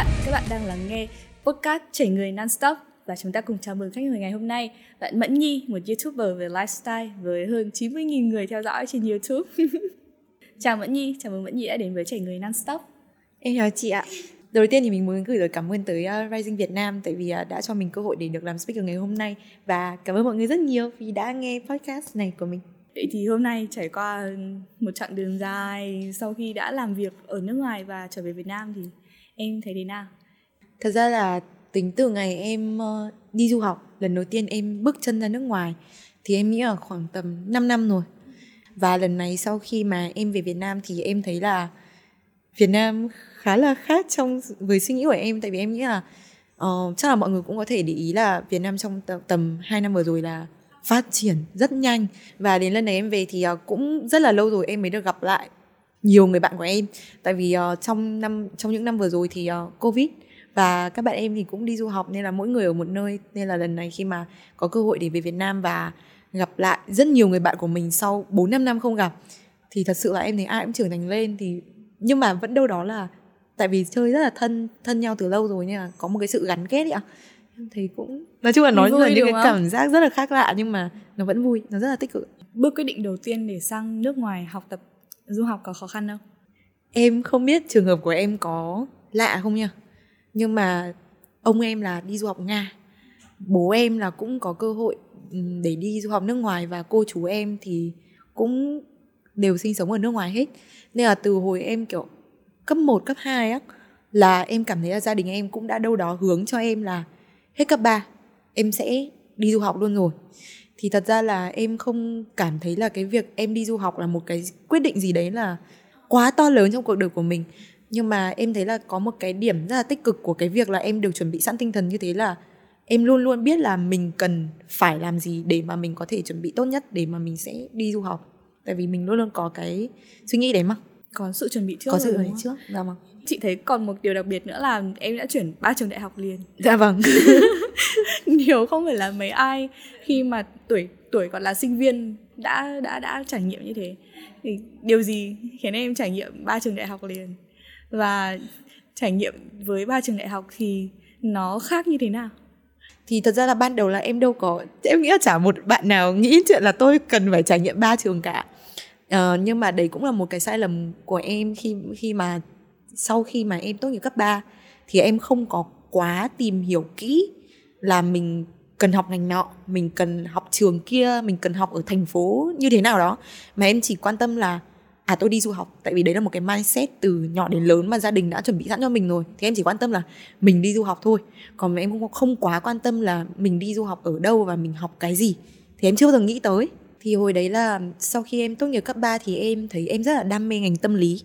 bạn, các bạn đang lắng nghe podcast Chảy Người Non-Stop và chúng ta cùng chào mừng khách mời ngày hôm nay bạn Mẫn Nhi, một YouTuber về lifestyle với hơn 90.000 người theo dõi trên YouTube. chào Mẫn Nhi, chào mừng Mẫn Nhi đã đến với Chảy Người Non-Stop. Em chào chị ạ. Đầu tiên thì mình muốn gửi lời cảm ơn tới uh, Rising Việt Nam tại vì uh, đã cho mình cơ hội để được làm speaker ngày hôm nay và cảm ơn mọi người rất nhiều vì đã nghe podcast này của mình. Vậy thì hôm nay trải qua một chặng đường dài sau khi đã làm việc ở nước ngoài và trở về Việt Nam thì em thấy thế nào? Thật ra là tính từ ngày em ờ, đi du học lần đầu tiên em bước chân ra nước ngoài thì em nghĩ là khoảng tầm 5 năm rồi. Và lần này sau khi mà em về Việt Nam thì em thấy là Việt Nam khá là khác trong với suy nghĩ của em tại vì em nghĩ là uh, chắc là mọi người cũng có thể để ý là Việt Nam trong tầm, tầm 2 năm vừa rồi là phát triển rất nhanh và đến lần này em về thì uh, cũng rất là lâu rồi em mới được gặp lại nhiều người bạn của em. Tại vì uh, trong năm trong những năm vừa rồi thì uh, covid và các bạn em thì cũng đi du học nên là mỗi người ở một nơi. Nên là lần này khi mà có cơ hội để về Việt Nam và gặp lại rất nhiều người bạn của mình sau 4 5 năm không gặp thì thật sự là em thấy ai cũng trưởng thành lên. Thì nhưng mà vẫn đâu đó là tại vì chơi rất là thân thân nhau từ lâu rồi nên là có một cái sự gắn kết ấy ạ. Em thấy cũng nói chung là nói là những cái cảm giác rất là khác lạ nhưng mà nó vẫn vui nó rất là tích cực. Bước quyết định đầu tiên để sang nước ngoài học tập du học có khó khăn không? Em không biết trường hợp của em có lạ không nha. Nhưng mà ông em là đi du học nga. Bố em là cũng có cơ hội ừ, để đi du học nước ngoài và cô chú em thì cũng đều sinh sống ở nước ngoài hết. Nên là từ hồi em kiểu cấp 1, cấp 2 á là em cảm thấy là gia đình em cũng đã đâu đó hướng cho em là hết cấp 3 em sẽ đi du học luôn rồi thì thật ra là em không cảm thấy là cái việc em đi du học là một cái quyết định gì đấy là quá to lớn trong cuộc đời của mình. Nhưng mà em thấy là có một cái điểm rất là tích cực của cái việc là em được chuẩn bị sẵn tinh thần như thế là em luôn luôn biết là mình cần phải làm gì để mà mình có thể chuẩn bị tốt nhất để mà mình sẽ đi du học. Tại vì mình luôn luôn có cái suy nghĩ đấy mà. Có sự chuẩn bị trước có sự chuẩn bị trước dạ vâng chị thấy còn một điều đặc biệt nữa là em đã chuyển ba trường đại học liền. Dạ vâng. Nhiều không phải là mấy ai khi mà tuổi tuổi còn là sinh viên đã đã đã trải nghiệm như thế. Thì điều gì khiến em trải nghiệm ba trường đại học liền? Và trải nghiệm với ba trường đại học thì nó khác như thế nào? Thì thật ra là ban đầu là em đâu có em nghĩ là chả một bạn nào nghĩ chuyện là tôi cần phải trải nghiệm ba trường cả. Uh, nhưng mà đấy cũng là một cái sai lầm của em khi khi mà sau khi mà em tốt nghiệp cấp 3 thì em không có quá tìm hiểu kỹ là mình cần học ngành nọ, mình cần học trường kia, mình cần học ở thành phố như thế nào đó. Mà em chỉ quan tâm là à tôi đi du học, tại vì đấy là một cái mindset từ nhỏ đến lớn mà gia đình đã chuẩn bị sẵn cho mình rồi. Thì em chỉ quan tâm là mình đi du học thôi. Còn em không không quá quan tâm là mình đi du học ở đâu và mình học cái gì. Thì em chưa bao giờ nghĩ tới. Thì hồi đấy là sau khi em tốt nghiệp cấp 3 thì em thấy em rất là đam mê ngành tâm lý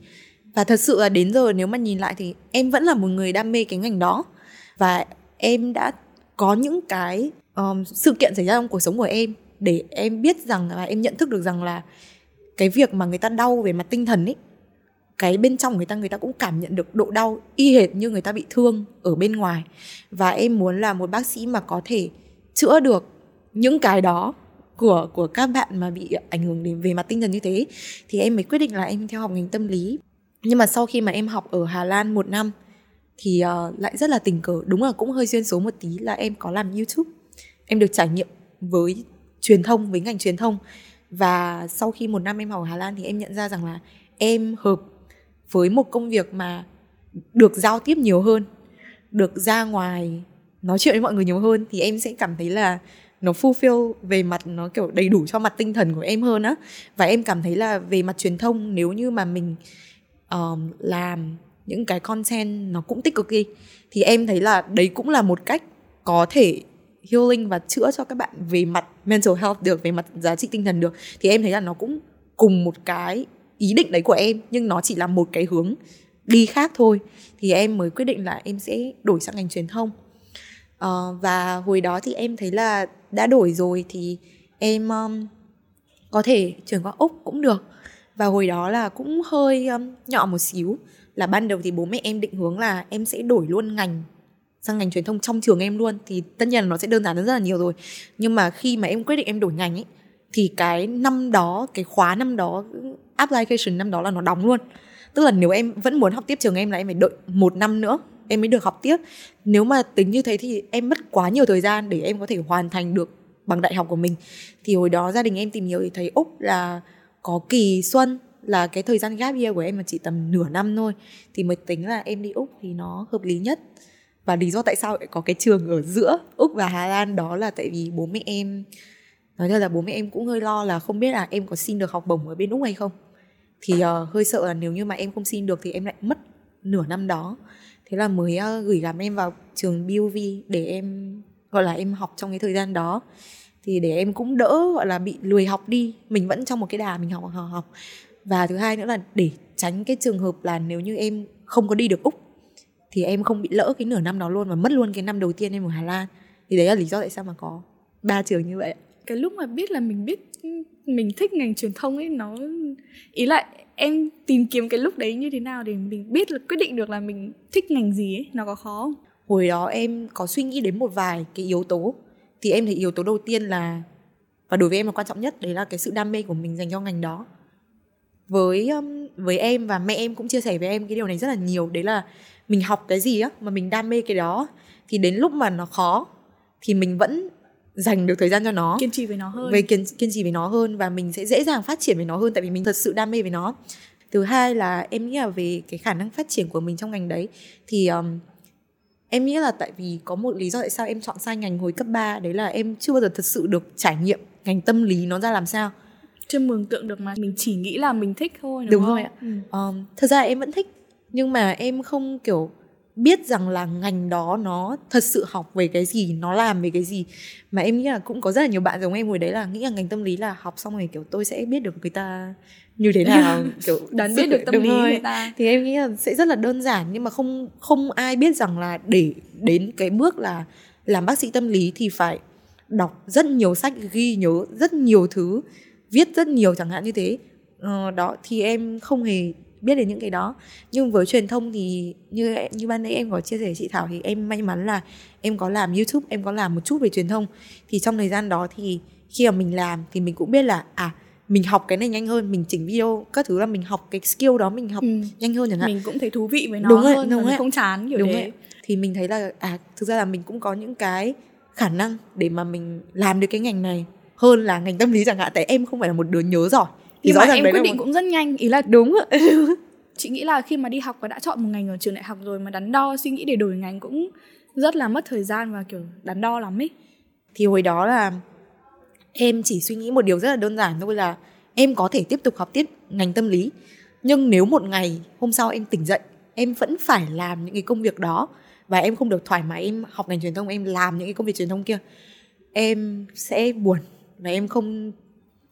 và thật sự là đến giờ nếu mà nhìn lại thì em vẫn là một người đam mê cái ngành đó. Và em đã có những cái um, sự kiện xảy ra trong cuộc sống của em để em biết rằng và em nhận thức được rằng là cái việc mà người ta đau về mặt tinh thần ấy cái bên trong người ta người ta cũng cảm nhận được độ đau y hệt như người ta bị thương ở bên ngoài. Và em muốn là một bác sĩ mà có thể chữa được những cái đó của của các bạn mà bị ảnh hưởng đến về mặt tinh thần như thế thì em mới quyết định là em theo học ngành tâm lý nhưng mà sau khi mà em học ở Hà Lan một năm thì uh, lại rất là tình cờ. Đúng là cũng hơi duyên số một tí là em có làm YouTube. Em được trải nghiệm với truyền thông với ngành truyền thông. Và sau khi một năm em học ở Hà Lan thì em nhận ra rằng là em hợp với một công việc mà được giao tiếp nhiều hơn được ra ngoài nói chuyện với mọi người nhiều hơn thì em sẽ cảm thấy là nó fulfill về mặt nó kiểu đầy đủ cho mặt tinh thần của em hơn á. Và em cảm thấy là về mặt truyền thông nếu như mà mình um, làm những cái content nó cũng tích cực đi thì em thấy là đấy cũng là một cách có thể healing và chữa cho các bạn về mặt mental health được về mặt giá trị tinh thần được. Thì em thấy là nó cũng cùng một cái ý định đấy của em nhưng nó chỉ là một cái hướng đi khác thôi. Thì em mới quyết định là em sẽ đổi sang ngành truyền thông. Uh, và hồi đó thì em thấy là đã đổi rồi thì em um, có thể chuyển qua úc cũng được và hồi đó là cũng hơi um, nhỏ một xíu. Là ban đầu thì bố mẹ em định hướng là em sẽ đổi luôn ngành sang ngành truyền thông trong trường em luôn. Thì tất nhiên là nó sẽ đơn giản hơn rất là nhiều rồi. Nhưng mà khi mà em quyết định em đổi ngành ấy thì cái năm đó cái khóa năm đó application năm đó là nó đóng luôn. Tức là nếu em vẫn muốn học tiếp trường em là em phải đợi một năm nữa em mới được học tiếp. Nếu mà tính như thế thì em mất quá nhiều thời gian để em có thể hoàn thành được bằng đại học của mình. Thì hồi đó gia đình em tìm hiểu thì thấy úc là có kỳ xuân là cái thời gian gap year của em mà chỉ tầm nửa năm thôi thì mới tính là em đi úc thì nó hợp lý nhất. Và lý do tại sao lại có cái trường ở giữa úc và hà lan đó là tại vì bố mẹ em nói thật là bố mẹ em cũng hơi lo là không biết là em có xin được học bổng ở bên úc hay không. Thì uh, hơi sợ là nếu như mà em không xin được thì em lại mất nửa năm đó. Thế là mới uh, gửi gắm em vào trường BUV để em gọi là em học trong cái thời gian đó thì để em cũng đỡ gọi là bị lười học đi. Mình vẫn trong một cái đà mình học học học và thứ hai nữa là để tránh cái trường hợp là nếu như em không có đi được úc thì em không bị lỡ cái nửa năm đó luôn và mất luôn cái năm đầu tiên em ở hà lan. Thì đấy là lý do tại sao mà có ba trường như vậy cái lúc mà biết là mình biết mình thích ngành truyền thông ấy nó ý lại em tìm kiếm cái lúc đấy như thế nào để mình biết là quyết định được là mình thích ngành gì ấy nó có khó không? Hồi đó em có suy nghĩ đến một vài cái yếu tố thì em thấy yếu tố đầu tiên là và đối với em là quan trọng nhất đấy là cái sự đam mê của mình dành cho ngành đó. Với um, với em và mẹ em cũng chia sẻ với em cái điều này rất là nhiều đấy là mình học cái gì á mà mình đam mê cái đó thì đến lúc mà nó khó thì mình vẫn dành được thời gian cho nó. Kiên trì với nó hơn. Về kiên kiên trì với nó hơn và mình sẽ dễ dàng phát triển với nó hơn tại vì mình thật sự đam mê với nó. Thứ hai là em nghĩ là về cái khả năng phát triển của mình trong ngành đấy thì um, em nghĩ là tại vì có một lý do tại sao em chọn sai ngành hồi cấp 3 đấy là em chưa bao giờ thật sự được trải nghiệm ngành tâm lý nó ra làm sao. Chưa mường tượng được mà mình chỉ nghĩ là mình thích thôi đúng, đúng rồi ạ? ừ. um, thật ra em vẫn thích nhưng mà em không kiểu biết rằng là ngành đó nó thật sự học về cái gì nó làm về cái gì. Mà em nghĩ là cũng có rất là nhiều bạn giống em hồi đấy là nghĩ là ngành tâm lý là học xong rồi kiểu tôi sẽ biết được người ta như thế nào kiểu đoán biết được tâm lý người ta. Thì em nghĩ là sẽ rất là đơn giản nhưng mà không không ai biết rằng là để đến cái bước là làm bác sĩ tâm lý thì phải đọc rất nhiều sách ghi nhớ rất nhiều thứ viết rất nhiều chẳng hạn như thế. Ờ, đó thì em không hề biết đến những cái đó nhưng với truyền thông thì như như ban nãy em có chia sẻ chị Thảo thì em may mắn là em có làm YouTube em có làm một chút về truyền thông thì trong thời gian đó thì khi mà mình làm thì mình cũng biết là à mình học cái này nhanh hơn mình chỉnh video các thứ là mình học cái skill đó mình học ừ. nhanh hơn chẳng hạn mình cũng thấy thú vị với nó đúng hơn đúng rồi. không chán kiểu đúng đấy rồi. thì mình thấy là à thực ra là mình cũng có những cái khả năng để mà mình làm được cái ngành này hơn là ngành tâm lý chẳng hạn tại em không phải là một đứa nhớ giỏi nhưng mà em quyết định một... cũng rất nhanh. Ý là đúng chị nghĩ là khi mà đi học và đã chọn một ngành ở trường đại học rồi mà đắn đo suy nghĩ để đổi ngành cũng rất là mất thời gian và kiểu đắn đo lắm ấy. Thì hồi đó là em chỉ suy nghĩ một điều rất là đơn giản thôi là em có thể tiếp tục học tiếp ngành tâm lý. Nhưng nếu một ngày hôm sau em tỉnh dậy em vẫn phải làm những cái công việc đó và em không được thoải mái em học ngành truyền thông em làm những cái công việc truyền thông kia em sẽ buồn và em không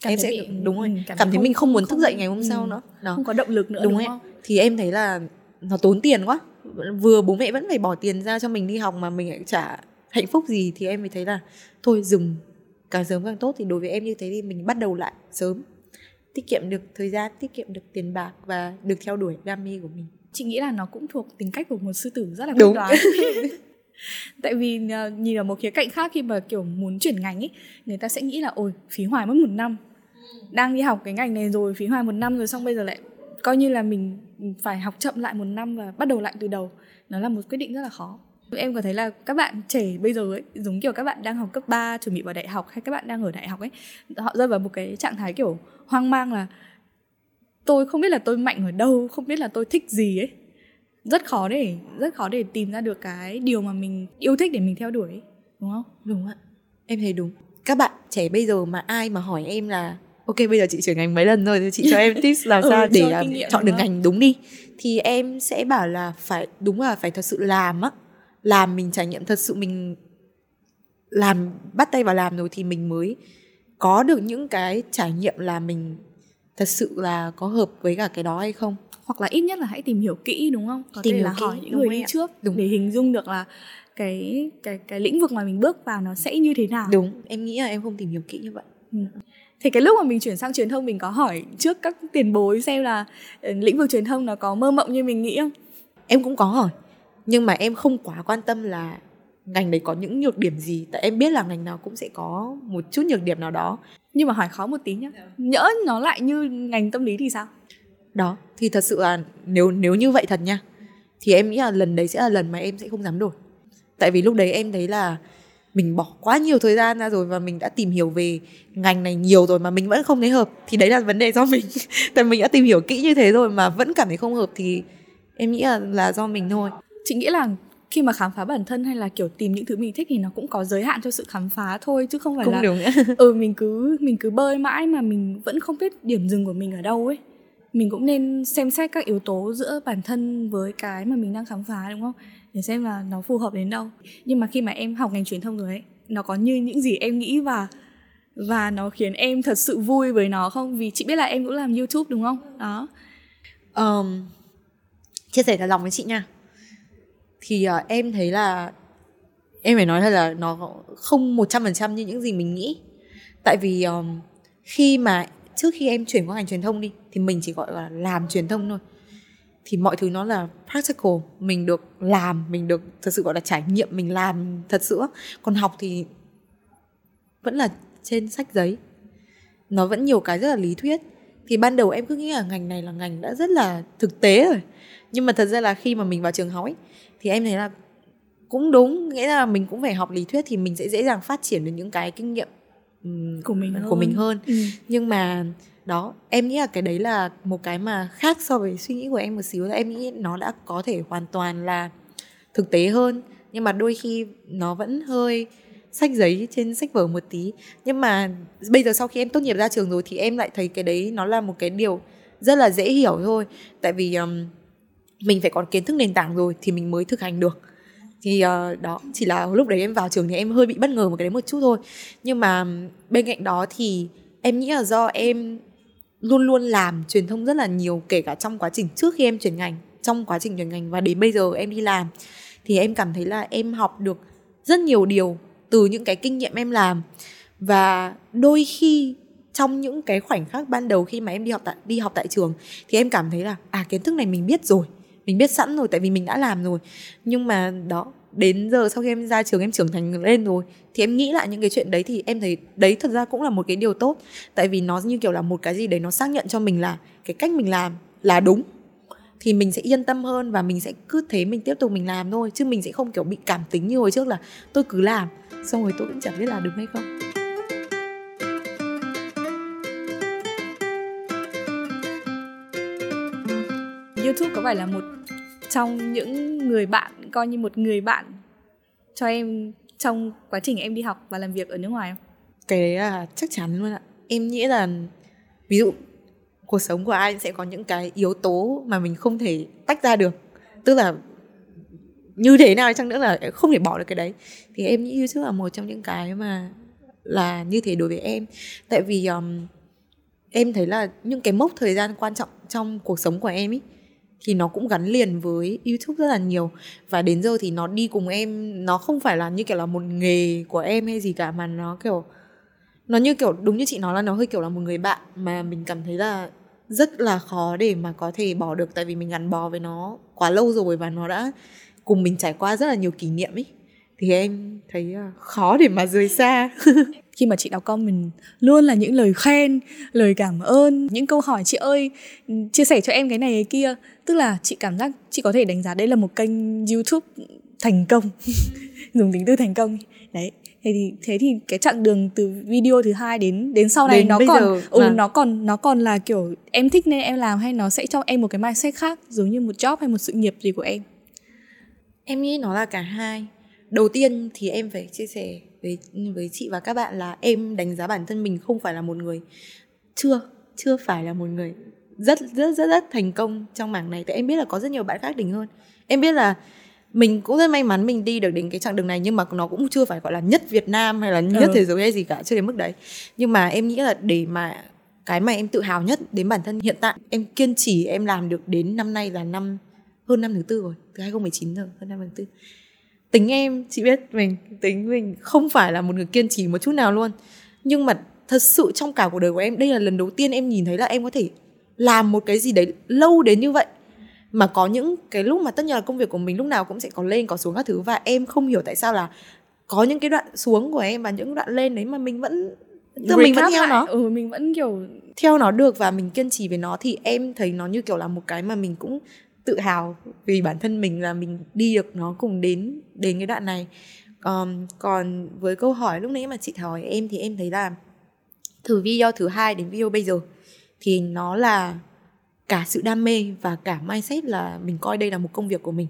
cảm em sẽ bị, đúng rồi cảm, cảm thấy không, mình không muốn thức dậy ngày hôm ừ, sau nữa. đó. không có động lực nữa đúng, đúng không? Thì em thấy là nó tốn tiền quá. Vừa bố mẹ vẫn phải bỏ tiền ra cho mình đi học mà mình lại trả hạnh phúc gì thì em mới thấy là thôi dừng. Càng sớm càng tốt. Thì đối với em như thế thì mình bắt đầu lại sớm. Tiết kiệm được thời gian tiết kiệm được tiền bạc và được theo đuổi đam mê của mình. Chị nghĩ là nó cũng thuộc tính cách của một sư tử rất là quyết đoán. Tại vì uh, nhìn ở một khía cạnh khác khi mà kiểu muốn chuyển ngành ấy người ta sẽ nghĩ là ôi phí hoài mất một năm Ừ. đang đi học cái ngành này rồi, phí hoài một năm rồi, xong bây giờ lại coi như là mình phải học chậm lại một năm và bắt đầu lại từ đầu. Nó là một quyết định rất là khó. Em có thấy là các bạn trẻ bây giờ ấy, giống kiểu các bạn đang học cấp 3 chuẩn bị vào đại học, hay các bạn đang ở đại học ấy, họ rơi vào một cái trạng thái kiểu hoang mang là tôi không biết là tôi mạnh ở đâu, không biết là tôi thích gì ấy. Rất khó để, rất khó để tìm ra được cái điều mà mình yêu thích để mình theo đuổi, đúng không? Đúng ạ. Em thấy đúng. Các bạn trẻ bây giờ mà ai mà hỏi em là ok bây giờ chị chuyển ngành mấy lần rồi thì chị cho em tips làm ừ, sao ừ, để làm, chọn được ngành đúng đi. Thì em sẽ bảo là phải đúng là phải thật sự làm á. Làm mình trải nghiệm thật sự mình làm bắt tay vào làm rồi thì mình mới có được những cái trải nghiệm là mình thật sự là có hợp với cả cái đó hay không. Hoặc là ít nhất là hãy tìm hiểu kỹ đúng không? Có tìm thể là kỹ, hỏi những người đi trước đúng. để hình dung được là cái cái cái lĩnh vực mà mình bước vào nó sẽ như thế nào. Đúng em nghĩ là em không tìm hiểu kỹ như vậy. Ừ. thì cái lúc mà mình chuyển sang truyền thông mình có hỏi trước các tiền bối xem là ờ, lĩnh vực truyền thông nó có mơ mộng như mình nghĩ không? Em cũng có hỏi nhưng mà em không quá quan tâm là ngành đấy có những nhược điểm gì. Tại em biết là ngành nào cũng sẽ có một chút nhược điểm nào đó. Nhưng mà hỏi khó một tí nhá. Nhỡ nó lại như ngành tâm lý thì sao? Đó thì thật sự là nếu nếu như vậy thật nha thì em nghĩ là lần đấy sẽ là lần mà em sẽ không dám đổi. Tại vì lúc đấy em thấy là mình bỏ quá nhiều thời gian ra rồi và mình đã tìm hiểu về ngành này nhiều rồi mà mình vẫn không thấy hợp thì đấy là vấn đề do mình. Tại mình đã tìm hiểu kỹ như thế rồi mà vẫn cảm thấy không hợp thì em nghĩ là là do mình thôi. Chị nghĩ là khi mà khám phá bản thân hay là kiểu tìm những thứ mình thích thì nó cũng có giới hạn cho sự khám phá thôi chứ không phải cũng là đúng ừ mình cứ mình cứ bơi mãi mà mình vẫn không biết điểm dừng của mình ở đâu ấy. Mình cũng nên xem xét các yếu tố giữa bản thân với cái mà mình đang khám phá đúng không để xem là nó phù hợp đến đâu. Nhưng mà khi mà em học ngành truyền thông rồi ấy nó có như những gì em nghĩ và và nó khiến em thật sự vui với nó không? Vì chị biết là em cũng làm youtube đúng không? Đó. Um, chia sẻ thật lòng với chị nha. Thì uh, em thấy là em phải nói thật là nó không một trăm phần trăm như những gì mình nghĩ. Tại vì um, khi mà trước khi em chuyển qua ngành truyền thông đi thì mình chỉ gọi là làm truyền thông thôi thì mọi thứ nó là practical. Mình được làm, mình được thật sự gọi là trải nghiệm, mình làm thật sự còn học thì vẫn là trên sách giấy. Nó vẫn nhiều cái rất là lý thuyết. Thì ban đầu em cứ nghĩ là ngành này là ngành đã rất là thực tế rồi. Nhưng mà thật ra là khi mà mình vào trường học ấy, thì em thấy là cũng đúng. Nghĩa là mình cũng phải học lý thuyết thì mình sẽ dễ dàng phát triển được những cái kinh nghiệm um, của mình của hơn. mình hơn. ừ. nhưng mà đó em nghĩ là cái đấy là một cái mà khác so với suy nghĩ của em một xíu là em nghĩ nó đã có thể hoàn toàn là thực tế hơn. Nhưng mà đôi khi nó vẫn hơi sách giấy trên sách vở một tí. Nhưng mà bây giờ sau khi em tốt nghiệp ra trường rồi thì em lại thấy cái đấy nó là một cái điều rất là dễ hiểu thôi. Tại vì um, mình phải có kiến thức nền tảng rồi thì mình mới thực hành được thì uh, đó chỉ là lúc đấy em vào trường thì em hơi bị bất ngờ một cái đấy một chút thôi. Nhưng mà bên cạnh đó thì em nghĩ là do em luôn luôn làm truyền thông rất là nhiều kể cả trong quá trình trước khi em chuyển ngành trong quá trình chuyển ngành và đến bây giờ em đi làm thì em cảm thấy là em học được rất nhiều điều từ những cái kinh nghiệm em làm. Và đôi khi trong những cái khoảnh khắc ban đầu khi mà em đi học tại đi học tại trường thì em cảm thấy là à kiến thức này mình biết rồi mình biết sẵn rồi, tại vì mình đã làm rồi. Nhưng mà đó, đến giờ sau khi em ra trường, em trưởng thành lên rồi, thì em nghĩ lại những cái chuyện đấy thì em thấy đấy thật ra cũng là một cái điều tốt. Tại vì nó như kiểu là một cái gì đấy nó xác nhận cho mình là cái cách mình làm là đúng. Thì mình sẽ yên tâm hơn và mình sẽ cứ thế mình tiếp tục mình làm thôi, chứ mình sẽ không kiểu bị cảm tính như hồi trước là tôi cứ làm, xong rồi tôi cũng chẳng biết là đúng hay không. YouTube có phải là một trong những người bạn coi như một người bạn cho em trong quá trình em đi học và làm việc ở nước ngoài không? cái đấy là chắc chắn luôn ạ. Em nghĩ là ví dụ cuộc sống của ai sẽ có những cái yếu tố mà mình không thể tách ra được. Tức là như thế nào chăng nữa là không thể bỏ được cái đấy. Thì em nghĩ YouTube là một trong những cái mà là như thế đối với em. Tại vì um, em thấy là những cái mốc thời gian quan trọng trong cuộc sống của em ý thì nó cũng gắn liền với YouTube rất là nhiều. Và đến giờ thì nó đi cùng em, nó không phải là như kiểu là một nghề của em hay gì cả, mà nó kiểu, nó như kiểu, đúng như chị nói là nó hơi kiểu là một người bạn mà mình cảm thấy là rất là khó để mà có thể bỏ được. Tại vì mình gắn bó với nó quá lâu rồi và nó đã cùng mình trải qua rất là nhiều kỷ niệm ấy. Thì em thấy à, khó để mà rời xa. khi mà chị đọc comment luôn là những lời khen lời cảm ơn những câu hỏi chị ơi chia sẻ cho em cái này cái kia. Tức là chị cảm giác chị có thể đánh giá đây là một kênh youtube thành công dùng tính từ thành công. Đấy thế thì thế thì cái chặng đường từ video thứ hai đến đến sau này Đến nó còn giờ, ừ vâng. nó còn nó còn là kiểu em thích nên em làm hay nó sẽ cho em một cái mindset khác giống như một job hay một sự nghiệp gì của em? Em nghĩ nó là cả hai. Đầu tiên thì em phải chia sẻ với với chị và các bạn là em đánh giá bản thân mình không phải là một người chưa chưa phải là một người rất rất rất rất thành công trong mảng này. Tại em biết là có rất nhiều bạn khác đỉnh hơn. Em biết là mình cũng rất may mắn mình đi được đến cái chặng đường này nhưng mà nó cũng chưa phải gọi là nhất Việt Nam hay là nhất Ừ. thế giới hay gì cả chưa đến mức đấy. Nhưng mà em nghĩ là để mà cái mà em tự hào nhất đến bản thân hiện tại em kiên trì em làm được đến năm nay là năm hơn năm thứ tư rồi từ 2019 rồi hơn năm thứ tư tính em chị biết mình tính mình không phải là một người kiên trì một chút nào luôn. Nhưng mà thật sự trong cả cuộc đời của em đây là lần đầu tiên em nhìn thấy là em có thể làm một cái gì đấy lâu đến như vậy. Mà có những cái lúc mà tất nhiên là công việc của mình lúc nào cũng sẽ có lên có xuống các thứ. Và em không hiểu tại sao là có những cái đoạn xuống của em và những đoạn lên đấy mà mình vẫn tức mình vẫn theo lại, nó ừ mình vẫn kiểu theo nó được và mình kiên trì với nó thì em thấy nó như kiểu là một cái mà mình cũng tự hào vì bản thân mình là mình đi được nó cùng đến đến cái đoạn này. Um, còn với câu hỏi lúc nãy mà chị hỏi em thì em thấy là từ video thứ hai đến video bây giờ thì nó là cả sự đam mê và cả mindset là mình coi đây là một công việc của mình.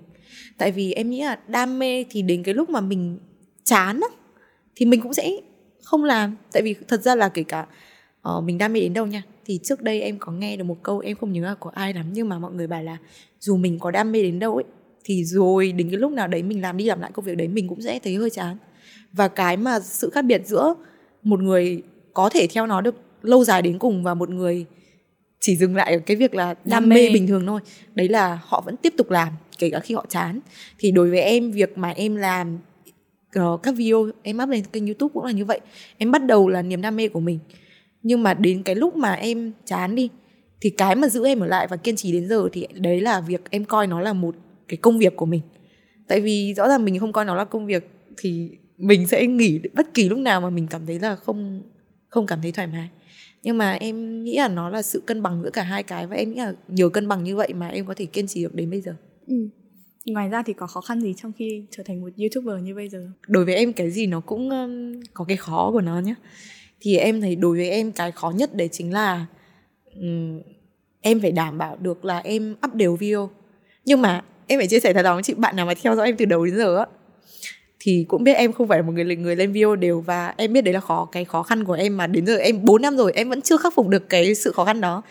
Tại vì em nghĩ là đam mê thì đến cái lúc mà mình chán á thì mình cũng sẽ không làm. Tại vì thật ra là kể cả uh, mình đam mê đến đâu nha thì trước đây em có nghe được một câu em không nhớ là của ai lắm nhưng mà mọi người bảo là dù mình có đam mê đến đâu ấy thì rồi đến cái lúc nào đấy mình làm đi làm lại công việc đấy mình cũng sẽ thấy hơi chán. Và cái mà sự khác biệt giữa một người có thể theo nó được lâu dài đến cùng và một người chỉ dừng lại ở cái việc là đam, đam mê. mê. bình thường thôi đấy là họ vẫn tiếp tục làm kể cả khi họ chán. Thì đối với em việc mà em làm uh, các video em up lên kênh youtube cũng là như vậy. Em bắt đầu là niềm đam mê của mình nhưng mà đến cái lúc mà em chán đi thì cái mà giữ em ở lại và kiên trì đến giờ thì đấy là việc em coi nó là một cái công việc của mình. Tại vì rõ ràng mình không coi nó là công việc thì mình sẽ nghỉ bất kỳ lúc nào mà mình cảm thấy là không không cảm thấy thoải mái. Nhưng mà em nghĩ là nó là sự cân bằng giữa cả hai cái và em nghĩ là nhờ cân bằng như vậy mà em có thể kiên trì được đến bây giờ. Ừ. ngoài ra thì có khó khăn gì trong khi trở thành một youtuber như bây giờ? Đối với em cái gì nó cũng có cái khó của nó nhé thì em thấy đối với em cái khó nhất đấy chính là um, em phải đảm bảo được là em up đều video. Nhưng mà em phải chia sẻ thật lòng với chị bạn nào mà theo dõi em từ đầu đến giờ á thì cũng biết em không phải là một người người lên video đều và em biết đấy là khó cái khó khăn của em mà đến giờ em 4 năm rồi em vẫn chưa khắc phục được cái sự khó khăn đó.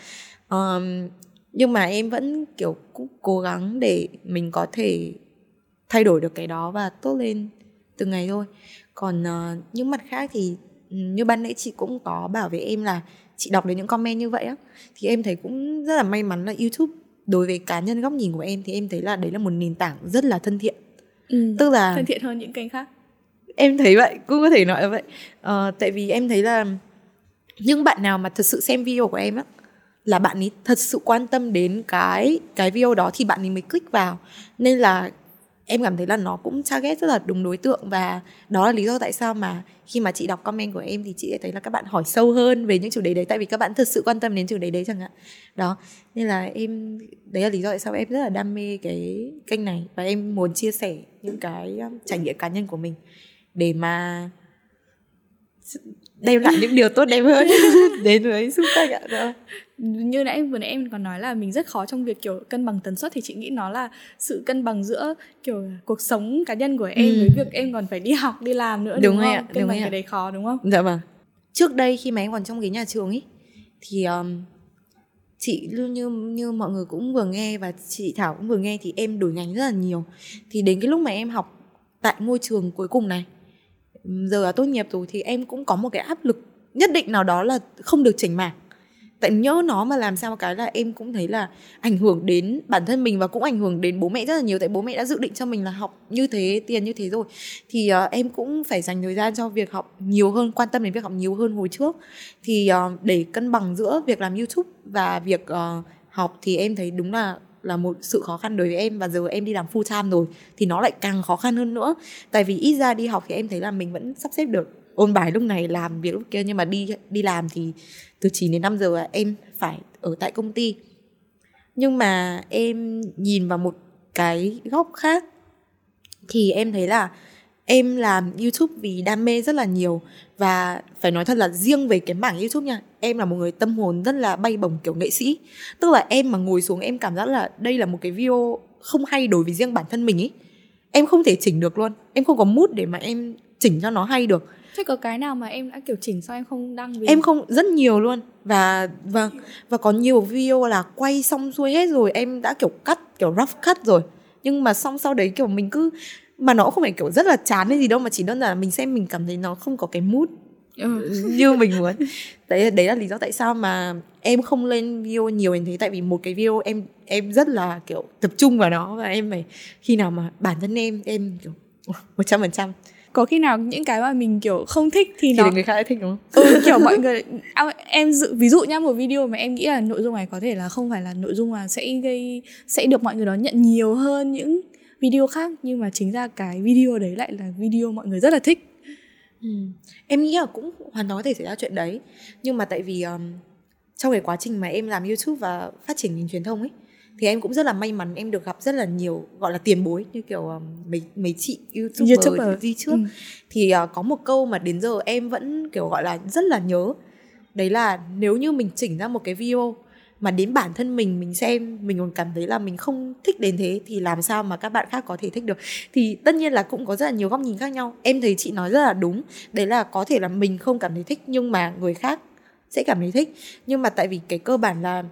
Um, nhưng mà em vẫn kiểu cũng cố gắng để mình có thể thay đổi được cái đó và tốt lên từng ngày thôi. Còn uh, những mặt khác thì như ban nãy chị cũng có bảo với em là chị đọc được những comment như vậy á thì em thấy cũng rất là may mắn là youtube đối với cá nhân góc nhìn của em thì em thấy là đấy là một nền tảng rất là thân thiện. Ừ, tức là thân thiện hơn những kênh khác. Em thấy vậy cũng có thể nói vậy. Ờ, tại vì em thấy là những bạn nào mà thật sự xem video của em á là bạn ấy thật sự quan tâm đến cái cái video đó thì bạn ấy mới click vào. Nên là em cảm thấy là nó cũng target rất là đúng đối tượng và đó là lý do tại sao mà khi mà chị đọc comment của em thì chị thấy là các bạn hỏi sâu hơn về những chủ đề đấy, tại vì các bạn thật sự quan tâm đến chủ đề đấy chẳng hạn. Đó, nên là em, đấy là lý do tại sao em rất là đam mê cái kênh này và em muốn chia sẻ những cái um, trải nghiệm cá nhân của mình để mà đem lại những điều tốt đẹp hơn đến với xung quanh ạ đó như nãy vừa nãy em còn nói là mình rất khó trong việc kiểu cân bằng tần suất thì chị nghĩ nó là sự cân bằng giữa kiểu cuộc sống cá nhân của em ừ. với việc em còn phải đi học đi làm nữa đúng, đúng không? Ạ, cân đúng bằng cái đấy khó đúng không? Dạ vâng. Trước đây khi mà em còn trong cái nhà trường ấy thì um, chị như như mọi người cũng vừa nghe và chị Thảo cũng vừa nghe thì em đổi ngành rất là nhiều. Thì đến cái lúc mà em học tại ngôi trường cuối cùng này giờ là tốt nghiệp rồi thì em cũng có một cái áp lực nhất định nào đó là không được chỉnh mảng. Tại nhớ nó mà làm sao cái là em cũng thấy là ảnh hưởng đến bản thân mình và cũng ảnh hưởng đến bố mẹ rất là nhiều. Tại bố mẹ đã dự định cho mình là học như thế tiền như thế rồi. Thì uh, em cũng phải dành thời gian cho việc học nhiều hơn quan tâm đến việc học nhiều hơn hồi trước. Thì uh, để cân bằng giữa việc làm youtube và việc uh, học thì em thấy đúng là là một sự khó khăn đối với em và giờ em đi làm full time rồi thì nó lại càng khó khăn hơn nữa. Tại vì ít ra đi học thì em thấy là mình vẫn sắp xếp được ôn bài lúc này, làm việc lúc kia nhưng mà đi đi làm thì từ 9 đến 5 giờ em phải ở tại công ty. Nhưng mà em nhìn vào một cái góc khác thì em thấy là em làm youtube vì đam mê rất là nhiều. Và phải nói thật là riêng về cái mảng youtube nha em là một người tâm hồn rất là bay bổng kiểu nghệ sĩ. Tức là em mà ngồi xuống em cảm giác là đây là một cái video không hay đối với riêng bản thân mình ý. Em không thể chỉnh được luôn. Em không có mút để mà em chỉnh cho nó hay được. Thế có cái nào mà em đã kiểu chỉnh sao em không đăng vì... Em không rất nhiều luôn. Và và và có nhiều video là quay xong xuôi hết rồi em đã kiểu cắt kiểu rough cut rồi. Nhưng mà xong sau đấy kiểu mình cứ mà nó không phải kiểu rất là chán hay gì đâu mà chỉ đơn giản là mình xem mình cảm thấy nó không có cái mood ừ. như mình muốn đấy đấy là lý do tại sao mà em không lên video nhiều như thế tại vì một cái video em em rất là kiểu tập trung vào nó và em phải khi nào mà bản thân em em kiểu một trăm phần trăm có khi nào những cái mà mình kiểu không thích thì, thì nó người khác lại thích đúng không? Ừ, kiểu mọi người em dự ví dụ nhá một video mà em nghĩ là nội dung này có thể là không phải là nội dung mà sẽ gây sẽ được mọi người đón nhận nhiều hơn những video khác nhưng mà chính ra cái video đấy lại là video mọi người rất là thích. Ừ. Em nghĩ là cũng hoàn toàn có thể xảy ra chuyện đấy nhưng mà tại vì um, trong cái quá trình mà em làm YouTube và phát triển ngành truyền thông ấy thì em cũng rất là may mắn em được gặp rất là nhiều gọi là tiền bối như kiểu um, mấy mấy chị youtuber, YouTuber. đi trước Ừ. thì uh, có một câu mà đến giờ em vẫn kiểu gọi là rất là nhớ đấy là nếu như mình chỉnh ra một cái video mà đến bản thân mình mình xem mình còn cảm thấy là mình không thích đến thế thì làm sao mà các bạn khác có thể thích được? Thì tất nhiên là cũng có rất là nhiều góc nhìn khác nhau. Em thấy chị nói rất là đúng. Đấy là có thể là mình không cảm thấy thích nhưng mà người khác sẽ cảm thấy thích. Nhưng mà tại vì cái cơ bản là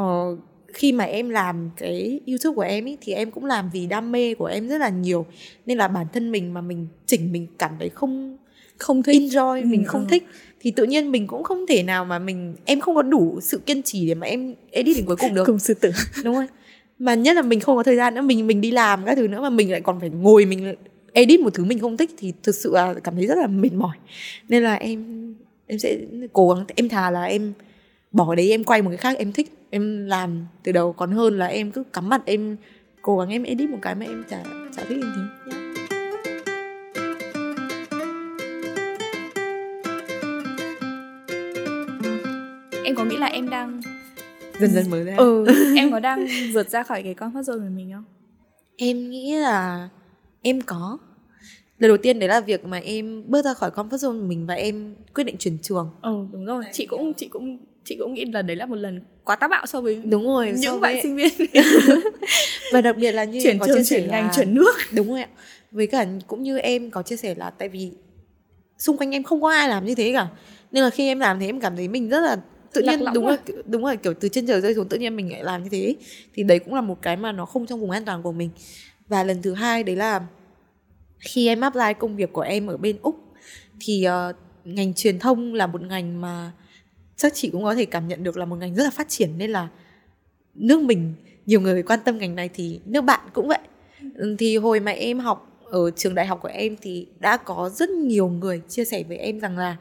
uh, khi mà em làm cái youtube của em ý, thì em cũng làm vì đam mê của em rất là nhiều. Nên là bản thân mình mà mình chỉnh mình cảm thấy không không thích. Enjoy mình Ừ, không ừ. thích thì tự nhiên mình cũng không thể nào mà mình em không có đủ sự kiên trì để mà em edit đến cuối cùng được. Cùng sư tử đúng không mà nhất là mình không có thời gian nữa mình mình đi làm các thứ nữa mà mình lại còn phải ngồi mình edit một thứ mình không thích thì thực sự là cảm thấy rất là mệt mỏi. Nên là em em sẽ cố gắng em thà là em bỏ đấy em quay một cái khác em thích em làm từ đầu. Còn hơn là em cứ cắm mặt em cố gắng em edit một cái mà em chả chả thích em thế em có nghĩ là em đang dần dần mới ra. Ừ em có đang vượt ra khỏi cái comfort zone của mình không? Em nghĩ là em có. Lần đầu tiên đấy là việc mà em bước ra khỏi comfort zone của mình và em quyết định chuyển trường. Ừ đúng rồi. Chị cũng chị cũng chị cũng nghĩ là đấy là một lần quá táo bạo so với Đúng rồi so những bạn với- sinh viên. Và đặc biệt là như chuyển có trường chia sẻ chuyển ngành là- chuyển nước. Đúng rồi ạ. Với cả cũng như em có chia sẻ là tại vì Xung quanh em không có ai làm như thế cả. Nên là khi em làm thế em cảm thấy mình rất là tự nhiên đúng à? là đúng là kiểu từ trên trời rơi xuống tự nhiên mình lại làm như thế thì đấy cũng là một cái mà nó không trong vùng an toàn của mình. Và lần thứ hai đấy là khi em apply công việc của em ở bên úc thì ờ, ngành truyền thông là một ngành mà chắc chị cũng có thể cảm nhận được là một ngành rất là phát triển nên là nước mình nhiều người quan tâm ngành này thì nước bạn cũng vậy. Thì hồi mà em học ở trường đại học của em thì đã có rất nhiều người chia sẻ với em rằng là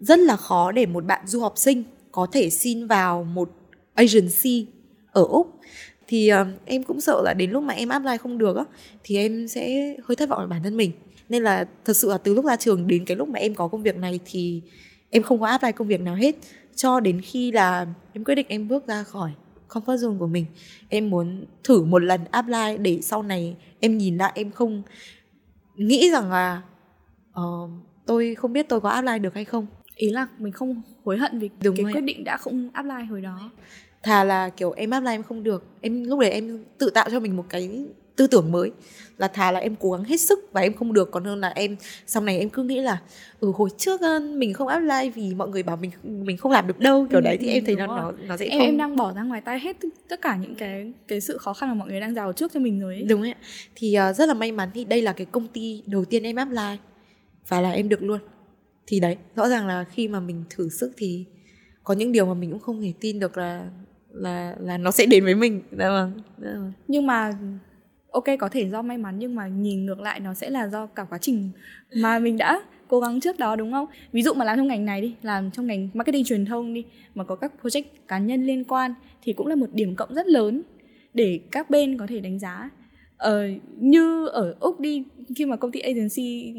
rất là khó để một bạn du học sinh có thể xin vào một agency ở úc. Thì uh, em cũng sợ là đến lúc mà em apply không được á thì em sẽ hơi thất vọng về bản thân mình. Nên là thật sự là từ lúc ra trường đến cái lúc mà em có công việc này thì em không có apply công việc nào hết. Cho đến khi là em quyết định em bước ra khỏi comfort zone của mình em muốn thử một lần apply để sau này em nhìn lại em không nghĩ rằng là uh, tôi không biết tôi có apply được hay không. Ý là mình không hối hận vì Đúng cái rồi. quyết định đã không apply hồi đó. Thà là kiểu em apply em không được. Em lúc đấy em tự tạo cho mình một cái tư tưởng mới. Là thà là em cố gắng hết sức và em không được. Còn hơn là em sau này em cứ nghĩ là ừ hồi trước mình không apply vì mọi người bảo mình mình không làm được đâu. Kiểu Ừ, đấy thì ừ, em thấy đúng nó nó nó sẽ em không em đang bỏ ra ngoài tay hết tất cả những cái cái sự khó khăn mà mọi người đang rào trước cho mình rồi ấy. đúng ấy ạ. thì ờ, rất là may mắn thì đây là cái công ty đầu tiên em apply và là em được luôn thì đấy rõ ràng là khi mà mình thử sức thì có những điều mà mình cũng không thể tin được là là là nó sẽ đến với mình. Dạ vâng, dạ vâng. nhưng mà ok có thể do may mắn nhưng mà nhìn ngược lại nó sẽ là do cả quá trình mà mình đã cố gắng trước đó đúng không? Ví dụ mà làm trong ngành này đi làm trong ngành marketing truyền thông đi mà có các project cá nhân liên quan thì cũng là một điểm cộng rất lớn để các bên có thể đánh giá. Ờ, như ở úc đi khi mà công ty agency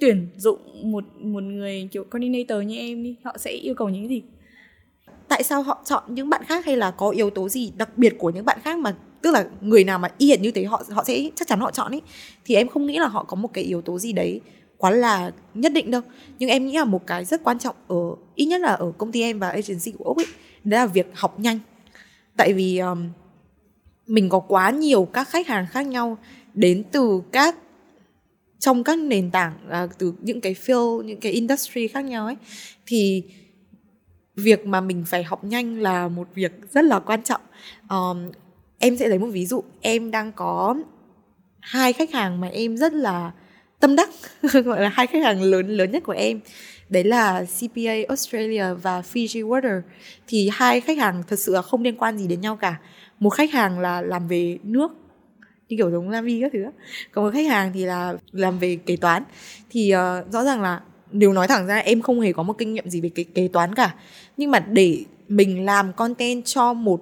tuyển dụng một một người kiểu coordinator như em đi họ sẽ yêu cầu những gì? Tại sao họ chọn những bạn khác hay là có yếu tố gì đặc biệt của những bạn khác mà tức là người nào mà y hệt như thế họ họ sẽ chắc chắn họ chọn ấy thì em không nghĩ là họ có một cái yếu tố gì đấy quá là nhất định đâu. Nhưng em nghĩ là một cái rất quan trọng ở ít nhất là ở công ty em và agency của úc ấy đó là việc học nhanh. Tại vì um, mình có quá nhiều các khách hàng khác nhau đến từ các trong các nền tảng à, từ những cái field những cái industry khác nhau ấy thì việc mà mình phải học nhanh là một việc rất là quan trọng. Um, em sẽ lấy một ví dụ. Em đang có hai khách hàng mà em rất là tâm đắc gọi là hai khách hàng lớn lớn nhất của em. Đấy là CPA Australia và Fiji Water. Thì hai khách hàng thật sự là không liên quan gì đến nhau cả. Một khách hàng là làm về nước như kiểu giống Navi các thứ còn một khách hàng thì là làm về kế toán. Thì uh, rõ ràng là nếu nói thẳng ra em không hề có một kinh nghiệm gì về cái kế toán cả. Nhưng mà để mình làm content cho một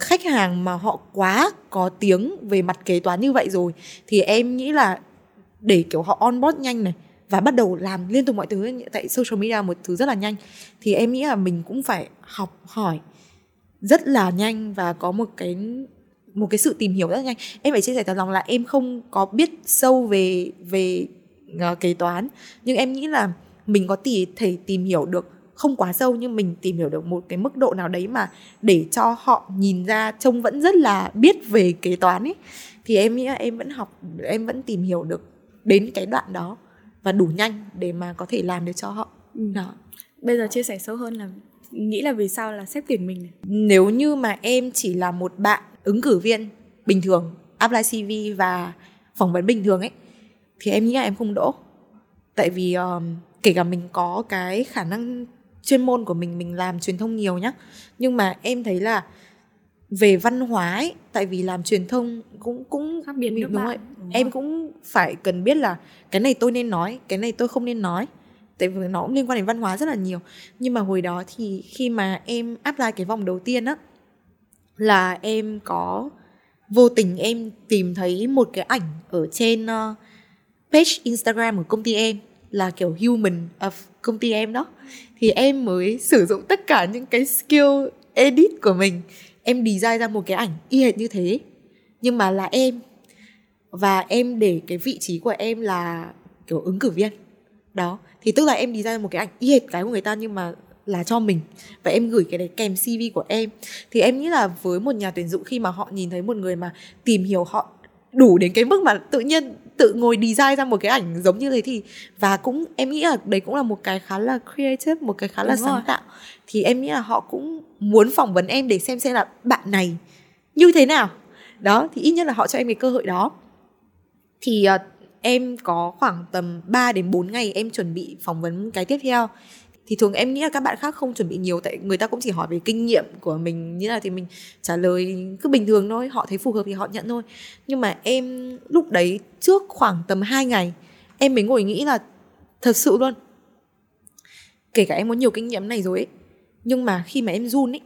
khách hàng mà họ quá có tiếng về mặt kế toán như vậy rồi thì em nghĩ là để kiểu họ onboard nhanh này và bắt đầu làm liên tục mọi thứ tại social media một thứ rất là nhanh thì em nghĩ là mình cũng phải học hỏi rất là nhanh và có một cái một cái sự tìm hiểu rất nhanh. Em phải chia sẻ thật lòng là em không có biết sâu về về uh, kế toán. Nhưng em nghĩ là mình có tỷ thể tìm hiểu được không quá sâu nhưng mình tìm hiểu được một cái mức độ nào đấy mà để cho họ nhìn ra trông vẫn rất là biết về kế toán ấy. Thì em nghĩ là em vẫn học em vẫn tìm hiểu được đến cái đoạn đó và đủ nhanh để mà có thể làm được cho họ. Ừ. đó. Bây giờ chia sẻ sâu hơn là nghĩ là vì sao là xếp tuyển mình này? nếu như mà em chỉ là một bạn ứng cử viên bình thường apply cv và phỏng vấn bình thường ấy thì em nghĩ là em không đỗ. Tại vì um, kể cả mình có cái khả năng chuyên môn của mình mình làm truyền thông nhiều nhá nhưng mà em thấy là về văn hóa ấy, tại vì làm truyền thông cũng cũng khác biệt đúng, đúng rồi em cũng phải cần biết là cái này tôi nên nói cái này tôi không nên nói. Tại vì nó cũng liên quan đến văn hóa rất là nhiều. Nhưng mà hồi đó thì khi mà em apply cái vòng đầu tiên á là em có vô tình em tìm thấy một cái ảnh ở trên uh, page Instagram của công ty em là kiểu human of công ty em đó. Thì em mới sử dụng tất cả những cái skill edit của mình. Em design ra một cái ảnh y hệt như thế. Nhưng mà là em. Và em để cái vị trí của em là kiểu ứng cử viên. Đó. Thì tức là em design một cái ảnh y hệt cái của người ta nhưng mà là cho mình. Và em gửi cái đấy kèm CV của em. Thì em nghĩ là với một nhà tuyển dụng khi mà họ nhìn thấy một người mà tìm hiểu họ đủ đến cái mức mà tự nhiên tự ngồi design ra một cái ảnh giống như thế thì và cũng em nghĩ là đấy cũng là một cái khá là creative một cái khá Đúng là rồi. sáng tạo. Thì em nghĩ là họ cũng muốn phỏng vấn em để xem xem là bạn này như thế nào. Đó thì ít nhất là họ cho em cái cơ hội đó. Thì uh, em có khoảng tầm 3 đến 4 ngày em chuẩn bị phỏng vấn cái tiếp theo thì thường em nghĩ là các bạn khác không chuẩn bị nhiều tại người ta cũng chỉ hỏi về kinh nghiệm của mình như là thì mình trả lời cứ bình thường thôi họ thấy phù hợp thì họ nhận thôi. Nhưng mà em lúc đấy trước khoảng tầm 2 ngày em mới ngồi nghĩ là thật sự luôn. Kể cả em có nhiều kinh nghiệm này rồi ấy nhưng mà khi mà em run ấy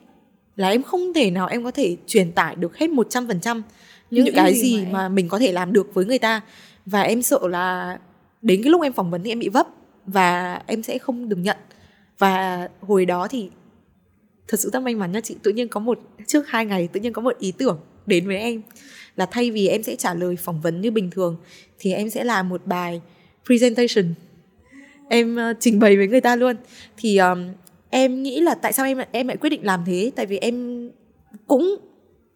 là em không thể nào em có thể truyền tải được hết 100% những, những cái gì, gì mà, mà mình có thể làm được với người ta. Và em sợ là đến cái lúc em phỏng vấn thì em bị vấp và em sẽ không được nhận và hồi đó thì thật sự rất may mắn nha chị. Tự nhiên có một trước hai ngày tự nhiên có một ý tưởng đến với em là thay vì em sẽ trả lời phỏng vấn như bình thường thì em sẽ làm một bài presentation. Em uh, trình bày với người ta luôn. Thì um, em nghĩ là tại sao em em lại quyết định làm thế? Tại vì em cũng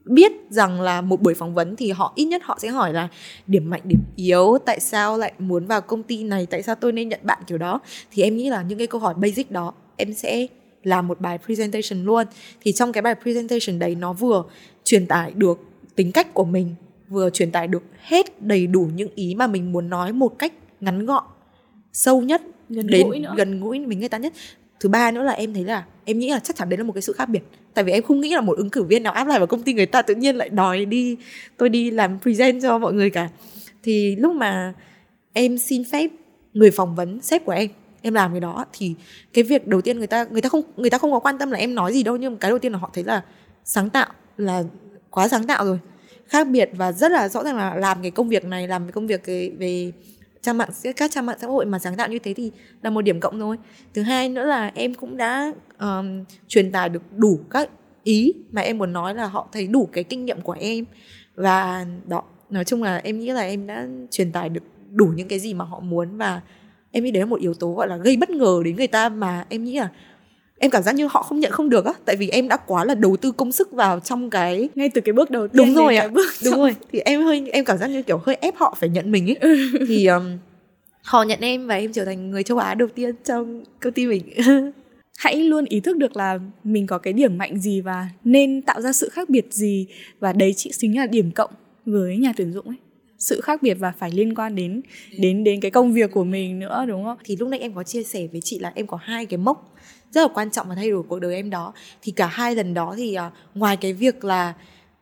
biết rằng là một buổi phỏng vấn thì họ ít nhất họ sẽ hỏi là điểm mạnh điểm yếu tại sao lại muốn vào công ty này tại sao tôi nên nhận bạn kiểu đó? Thì em nghĩ là những cái câu hỏi basic đó em sẽ làm một bài presentation luôn. Thì trong cái bài presentation đấy nó vừa truyền tải được tính cách của mình vừa truyền tải được hết đầy đủ những ý mà mình muốn nói một cách ngắn gọn sâu nhất gần đến gũi nữa. gần gũi với người ta nhất thứ ba nữa là em thấy là em nghĩ là chắc chắn đấy là một cái sự khác biệt. Tại vì em không nghĩ là một ứng cử viên nào áp lại vào công ty người ta tự nhiên lại đòi đi tôi đi làm present cho mọi người cả. Thì lúc mà em xin phép người phỏng vấn sếp của em em làm cái đó thì cái việc đầu tiên người ta người ta không người ta không có quan tâm là em nói gì đâu nhưng cái đầu tiên là họ thấy là sáng tạo là quá sáng tạo rồi. Khác biệt và rất là rõ ràng là làm cái công việc này làm cái công việc về, về trang mạng các trang mạng xã hội mà sáng tạo như thế thì là một điểm cộng thôi thứ hai nữa là em cũng đã um, truyền tải được đủ các ý mà em muốn nói là họ thấy đủ cái kinh nghiệm của em. Và đó nói chung là em nghĩ là em đã truyền tải được đủ những cái gì mà họ muốn và em nghĩ đấy là một yếu tố gọi là gây bất ngờ đến người ta mà em nghĩ là em cảm giác như họ không nhận không được á tại vì em đã quá là đầu tư công sức vào trong cái ngay từ cái bước đầu tiên đúng rồi ạ. bước đúng rồi. Thì em hơi em cảm giác như kiểu hơi ép họ phải nhận mình ấy ừ. thì um, họ nhận em và em trở thành người châu Á đầu tiên trong công ty mình. Hãy luôn ý thức được là mình có cái điểm mạnh gì và nên tạo ra sự khác biệt gì và đấy chị chính là điểm cộng với nhà tuyển dụng ấy sự khác biệt và phải liên quan đến đến đến cái công việc của mình nữa đúng không? Thì lúc nãy em có chia sẻ với chị là em có hai cái mốc rất là quan trọng và thay đổi cuộc đời em đó. Thì cả hai lần đó thì uh, ngoài cái việc là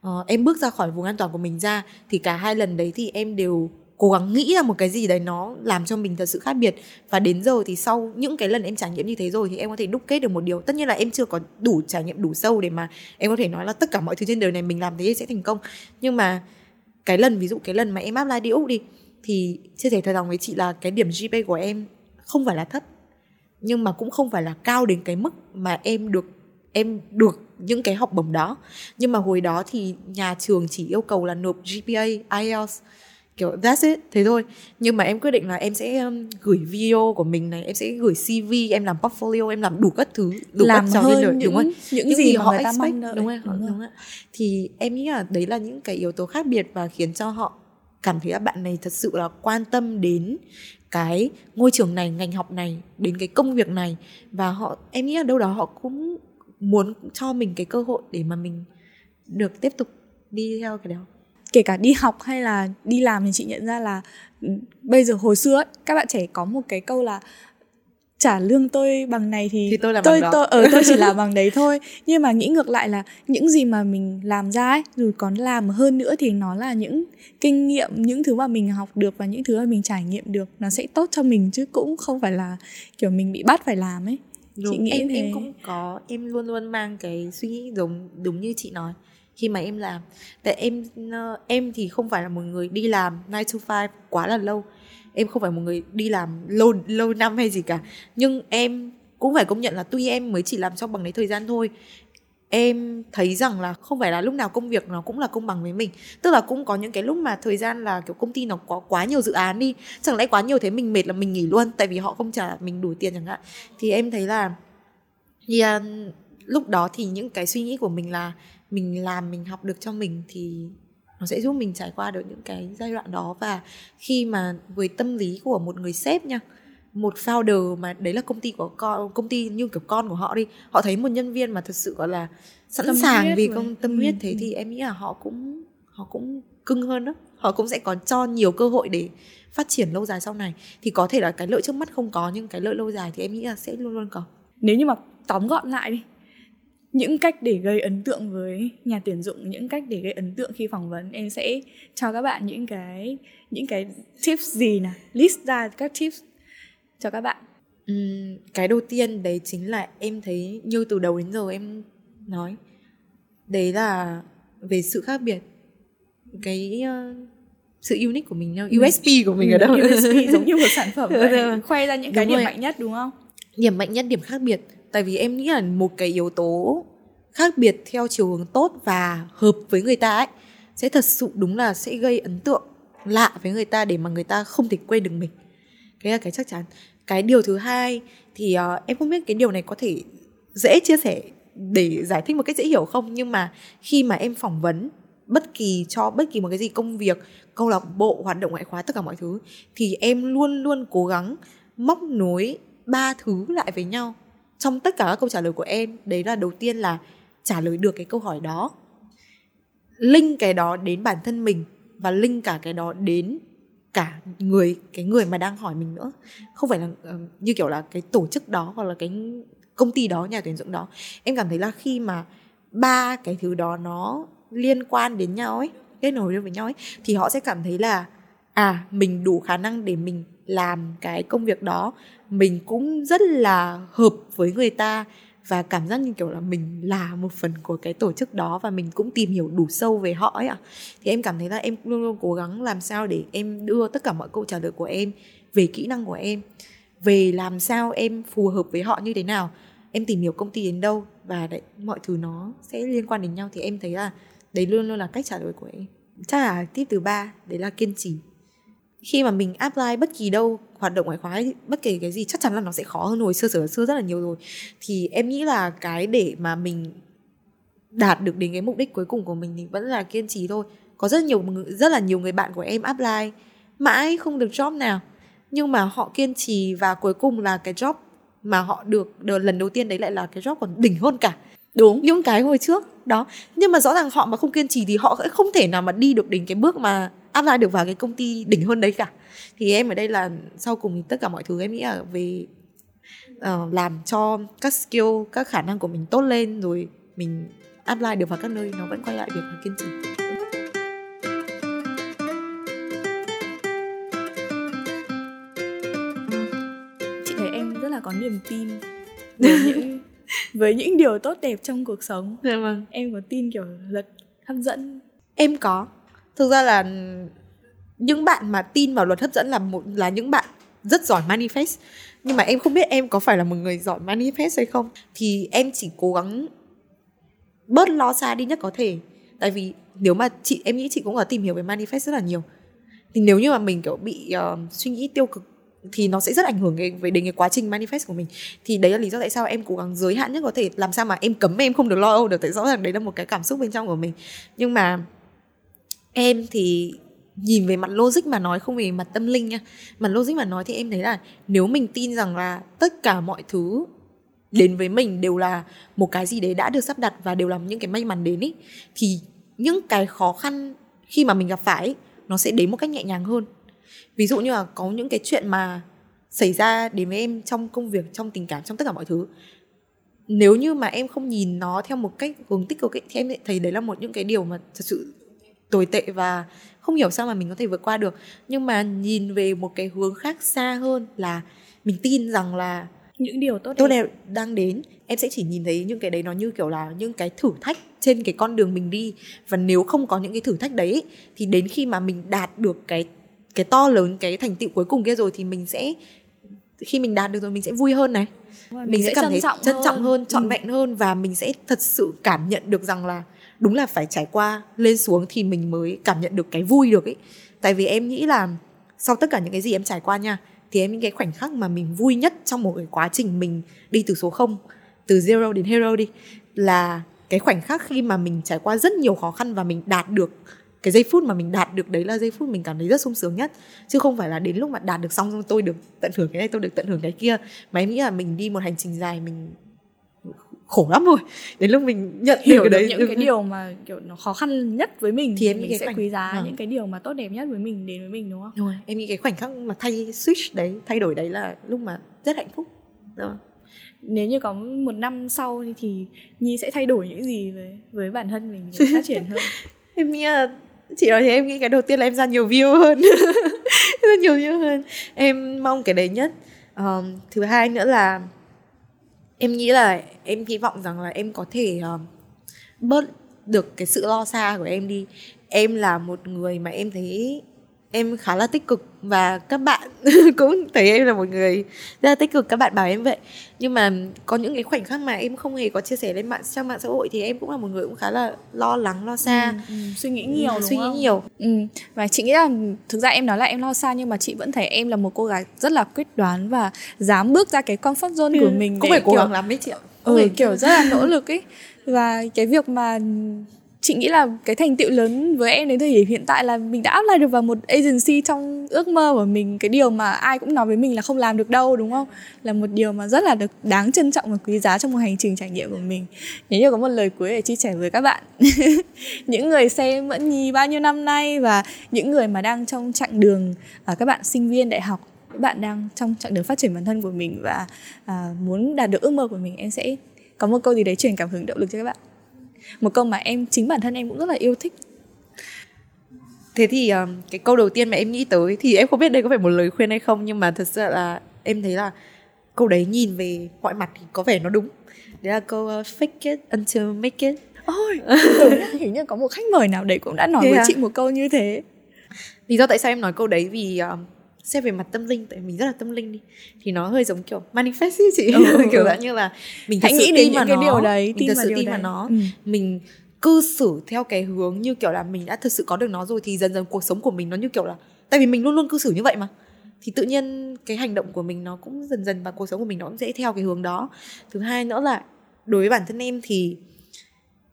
uh, em bước ra khỏi vùng an toàn của mình ra thì cả hai lần đấy thì em đều cố gắng nghĩ ra một cái gì đấy nó làm cho mình thật sự khác biệt. Và đến giờ thì sau những cái lần em trải nghiệm như thế rồi thì em có thể đúc kết được một điều. Tất nhiên là em chưa có đủ trải nghiệm đủ sâu để mà em có thể nói là tất cả mọi thứ trên đời này mình làm thế sẽ thành công. Nhưng mà cái lần, ví dụ cái lần mà em apply đi úc đi, thì chia sẻ thật lòng với chị là cái điểm GPA của em không phải là thấp, nhưng mà cũng không phải là cao đến cái mức mà em được em được những cái học bổng đó. Nhưng mà hồi đó thì nhà trường chỉ yêu cầu là nộp GPA IELTS kiểu that's it thế thôi. Nhưng mà em quyết định là em sẽ um, gửi video của mình này em sẽ gửi CV em làm portfolio em làm đủ các thứ đủ làm các trò hơn đời, những, đúng không? những, những gì, gì mà họ người ta expect mong đợi. đúng không? Đúng đúng, rồi. đúng thì em nghĩ là đấy là những cái yếu tố khác biệt và khiến cho họ cảm thấy là bạn này thật sự là quan tâm đến cái ngôi trường này ngành học này đến cái công việc này. Và họ em nghĩ là đâu đó họ cũng muốn cho mình cái cơ hội để mà mình được tiếp tục đi theo cái đó kể cả đi học hay là đi làm thì chị nhận ra là ừ, bây giờ hồi xưa ấy, các bạn trẻ có một cái câu là trả lương tôi bằng này thì, Thì tôi làm tôi bằng đó. tôi ở tôi chỉ làm bằng đấy thôi nhưng mà nghĩ ngược lại là những gì mà mình làm ra ấy dù còn làm hơn nữa thì nó là những kinh nghiệm những thứ mà mình học được và những thứ mà mình trải nghiệm được nó sẽ tốt cho mình chứ cũng không phải là kiểu mình bị bắt phải làm ấy Đúng, chị nghĩ em thế. em cũng có em luôn luôn mang cái suy nghĩ giống đúng như chị nói khi mà em làm. Tại em ờ, em thì không phải là một người đi làm 9 to 5 quá là lâu. Em không phải một người đi làm lâu lâu năm hay gì cả. Nhưng em cũng phải công nhận là tuy em mới chỉ làm trong bằng đấy thời gian thôi em thấy rằng là không phải là lúc nào công việc nó cũng là công bằng với mình. Tức là cũng có những cái lúc mà thời gian là kiểu công ty nó có quá nhiều dự án đi chẳng lẽ quá nhiều thế mình mệt là mình nghỉ luôn tại vì họ không trả mình đủ tiền chẳng hạn. Thì em thấy là thì, à, lúc đó thì những cái suy nghĩ của mình là mình làm mình học được cho mình thì nó sẽ giúp mình trải qua được những cái giai đoạn đó. Và khi mà với tâm lý của một người sếp nha một founder mà đấy là công ty của con công ty như kiểu con của họ đi họ thấy một nhân viên mà thật sự gọi là sẵn Tâm sàng vì công tâm Ừ, huyết thế ừ. thì em nghĩ là họ cũng họ cũng cưng hơn đó. Họ cũng sẽ có cho nhiều cơ hội để phát triển lâu dài sau này. Thì có thể là cái lợi trước mắt không có nhưng cái lợi lâu dài thì em nghĩ là sẽ luôn luôn có. Nếu như mà tóm gọn lại đi những cách để gây ấn tượng với nhà tuyển dụng những cách để gây ấn tượng khi phỏng vấn. Em sẽ cho các bạn những cái những cái tips gì nè list ra các tips cho các bạn. Ừm, cái đầu tiên đấy chính là em thấy như từ đầu đến giờ em nói đấy là về sự khác biệt. Cái ờ, sự unique của mình USP của mình ở đâu? USP giống như một sản phẩm vậy. Khoe ra những cái Đúng điểm rồi. mạnh nhất đúng không? Điểm mạnh nhất điểm khác biệt tại vì em nghĩ là một cái yếu tố khác biệt theo chiều hướng tốt và hợp với người ta ấy sẽ thật sự đúng là sẽ gây ấn tượng lạ với người ta để mà người ta không thể quên được mình. Cái là cái chắc chắn. Cái điều thứ hai thì uh, em không biết cái điều này có thể dễ chia sẻ để giải thích một cách dễ hiểu không nhưng mà khi mà em phỏng vấn bất kỳ cho bất kỳ một cái gì công việc câu lạc bộ hoạt động ngoại khóa tất cả mọi thứ thì em luôn luôn cố gắng móc nối ba thứ lại với nhau trong tất cả các câu trả lời của em, đấy là đầu tiên là trả lời được cái câu hỏi đó. Linh cái đó đến bản thân mình và linh cả cái đó đến cả người, cái người mà đang hỏi mình nữa. Không phải là ờ, như kiểu là cái tổ chức đó hoặc là cái công ty đó, nhà tuyển dụng đó. Em cảm thấy là khi mà ba cái thứ đó nó liên quan đến nhau ấy, kết nối được với nhau ấy, thì họ sẽ cảm thấy là à mình đủ khả năng để mình làm cái công việc đó mình cũng rất là hợp với người ta và cảm giác như kiểu là mình là một phần của cái tổ chức đó và mình cũng tìm hiểu đủ sâu về họ ấy ạ. Thì em cảm thấy là em luôn luôn cố gắng làm sao để em đưa tất cả mọi câu trả lời của em về kỹ năng của em về làm sao em phù hợp với họ như thế nào em tìm hiểu công ty đến đâu và đấy, mọi thứ nó sẽ liên quan đến nhau. Thì em thấy là đấy luôn luôn là cách trả lời của em. Chắc là tip thứ ba đấy là kiên trì khi mà mình apply bất kỳ đâu hoạt động ngoại khóa bất kể cái gì chắc chắn là nó sẽ khó hơn hồi xưa xưa xưa rất là nhiều rồi. Thì em nghĩ là cái để mà mình đạt được đến cái mục đích cuối cùng của mình thì vẫn là kiên trì thôi. Có rất nhiều rất là nhiều người bạn của em apply mãi không được job nào. Nhưng mà họ kiên trì và cuối cùng là cái job mà họ được đợt lần đầu tiên đấy lại là cái job còn đỉnh hơn cả. Đúng. Những cái hồi trước đó. Nhưng mà rõ ràng họ mà không kiên trì thì họ sẽ không thể nào mà đi được đến cái bước mà apply được vào cái công ty đỉnh hơn đấy cả. Thì em ở đây là sau cùng thì tất cả mọi thứ em nghĩ là về ờ, làm cho các skill các khả năng của mình tốt lên rồi mình apply được vào các nơi nó vẫn quay lại việc kiên trì. Chị thấy em rất là có niềm tin với những với những điều tốt đẹp trong cuộc sống. Dạ vâng. Em có tin kiểu rất hấp dẫn. Em có thực ra là những bạn mà tin vào luật hấp dẫn là một là những bạn rất giỏi manifest. Nhưng mà em không biết em có phải là một người giỏi manifest hay không. Thì em chỉ cố gắng bớt lo xa đi nhất có thể. Tại vì nếu mà chị em nghĩ chị cũng có tìm hiểu về manifest rất là nhiều. Thì nếu như mà mình kiểu bị uh, suy nghĩ tiêu cực thì nó sẽ rất ảnh hưởng về đến cái quá trình manifest của mình. Thì đấy là lý do tại sao em cố gắng giới hạn nhất có thể. Làm sao mà em cấm em không được lo âu được. Tại rõ ràng đấy là một cái cảm xúc bên trong của mình. Nhưng mà em thì nhìn về mặt logic mà nói không về mặt tâm linh nha. Mặt logic mà nói thì em thấy là nếu mình tin rằng là tất cả mọi thứ đến với mình đều là một cái gì đấy đã được sắp đặt và đều là những cái may mắn đến ý thì những cái khó khăn khi mà mình gặp phải ý, nó sẽ đến một cách nhẹ nhàng hơn. Ví dụ như là có những cái chuyện mà xảy ra đến với em trong công việc trong tình cảm trong tất cả mọi thứ. Nếu như mà em không nhìn nó theo một cách hướng tích cực ấy, thì em thấy đấy là một những cái điều mà thật sự tồi tệ và không hiểu sao mà mình có thể vượt qua được. Nhưng mà nhìn về một cái hướng khác xa hơn là mình tin rằng là những điều tốt đẹp. tốt đẹp. đang đến. Em sẽ chỉ nhìn thấy những cái đấy nó như kiểu là những cái thử thách trên cái con đường mình đi. Và nếu không có những cái thử thách đấy thì đến khi mà mình đạt được cái cái to lớn cái thành tựu cuối cùng kia rồi thì mình sẽ khi mình đạt được rồi mình sẽ vui hơn này. Mình, mình sẽ cảm thấy trân trọng hơn trọn ừ. vẹn hơn và mình sẽ thật sự cảm nhận được rằng là đúng là phải trải qua lên xuống thì mình mới cảm nhận được cái vui được ấy. Tại vì em nghĩ là sau tất cả những cái gì em trải qua nha, thì em những cái khoảnh khắc mà mình vui nhất trong một cái quá trình mình đi từ số 0 từ zero đến hero đi, là cái khoảnh khắc khi mà mình trải qua rất nhiều khó khăn và mình đạt được cái giây phút mà mình đạt được đấy là giây phút mình cảm thấy rất sung sướng nhất. Chứ không phải là đến lúc mà đạt được xong tôi được tận hưởng cái này, tôi được tận hưởng cái kia. Mà em nghĩ là mình đi một hành trình dài, mình khổ lắm rồi đến lúc mình nhận hiểu được cái đấy những cái điều mà kiểu nó khó khăn nhất với mình thì em mình sẽ khoảnh... quý giá à. những cái điều mà tốt đẹp nhất với mình đến với mình đúng không? Đúng rồi. Em nghĩ cái khoảnh khắc mà thay switch đấy, thay đổi đấy là lúc mà rất hạnh phúc. Đúng không? Nếu như có một năm sau thì Nhi sẽ thay đổi những gì với với bản thân mình để phát triển hơn? em nghĩ là chị nói thế em nghĩ cái đầu tiên là em ra nhiều view hơn ra nhiều view hơn em mong cái đấy nhất um, thứ hai nữa là em nghĩ là em hy vọng rằng là em có thể uh, bớt được cái sự lo xa của em đi. Em là một người mà em thấy em khá là tích cực và các bạn cũng thấy em là một người rất là tích cực. Các bạn bảo em vậy nhưng mà có những cái khoảnh khắc mà em không hề có chia sẻ lên mạng trong mạng xã hội thì em cũng là một người cũng khá là lo lắng lo xa. Ừ, ừ, suy nghĩ nhiều ừ, suy nghĩ nhiều. Ừ. và chị nghĩ là thực ra em nói là em lo xa nhưng mà chị vẫn thấy em là một cô gái rất là quyết đoán và dám bước ra cái comfort zone ừ, của mình cũng phải cố gắng lắm đấy chị ạ. Ừ, kiểu rất là nỗ lực ấy. Và cái việc mà chị nghĩ là cái thành tựu lớn với em đến thời điểm hiện tại là mình đã apply được vào một agency trong ước mơ của mình. Cái điều mà ai cũng nói với mình là không làm được đâu đúng không? Là một điều mà rất là được đáng trân trọng và quý giá trong một hành trình trải nghiệm của mình. Nếu như có một lời cuối để chia sẻ với các bạn những người xem mẫn nhi bao nhiêu năm nay và những người mà đang trong chặng đường à, các bạn sinh viên đại học các bạn đang trong chặng đường phát triển bản thân của mình và à, muốn đạt được ước mơ của mình em sẽ có một câu gì đấy truyền cảm hứng động lực cho các bạn một câu mà em chính bản thân em cũng rất là yêu thích. Thế thì um, cái câu đầu tiên mà em nghĩ tới thì em không biết đây có phải một lời khuyên hay không nhưng mà thật sự là em thấy là câu đấy nhìn về mọi mặt thì có vẻ nó đúng. Đấy là câu uh, fake it until make it. Ôi hình như có một khách mời nào đấy cũng đã nói thế với à? chị một câu như thế. Lý do tại sao em nói câu đấy vì um, xét về mặt tâm linh tại mình rất là tâm linh đi thì nó hơi giống kiểu manifest ấy chị. Ừ, ừ kiểu ừ. dạng như là mình hãy nghĩ đến những cái nó, điều đấy mình thật sự tin vào nó. Ừ. mình cư xử theo cái hướng như kiểu là mình đã thật sự có được nó rồi thì dần dần cuộc sống của mình nó như kiểu là tại vì mình luôn luôn cư xử như vậy mà. Thì tự nhiên cái hành động của mình nó cũng dần dần và cuộc sống của mình nó cũng sẽ theo cái hướng đó. Thứ hai nữa là đối với bản thân em thì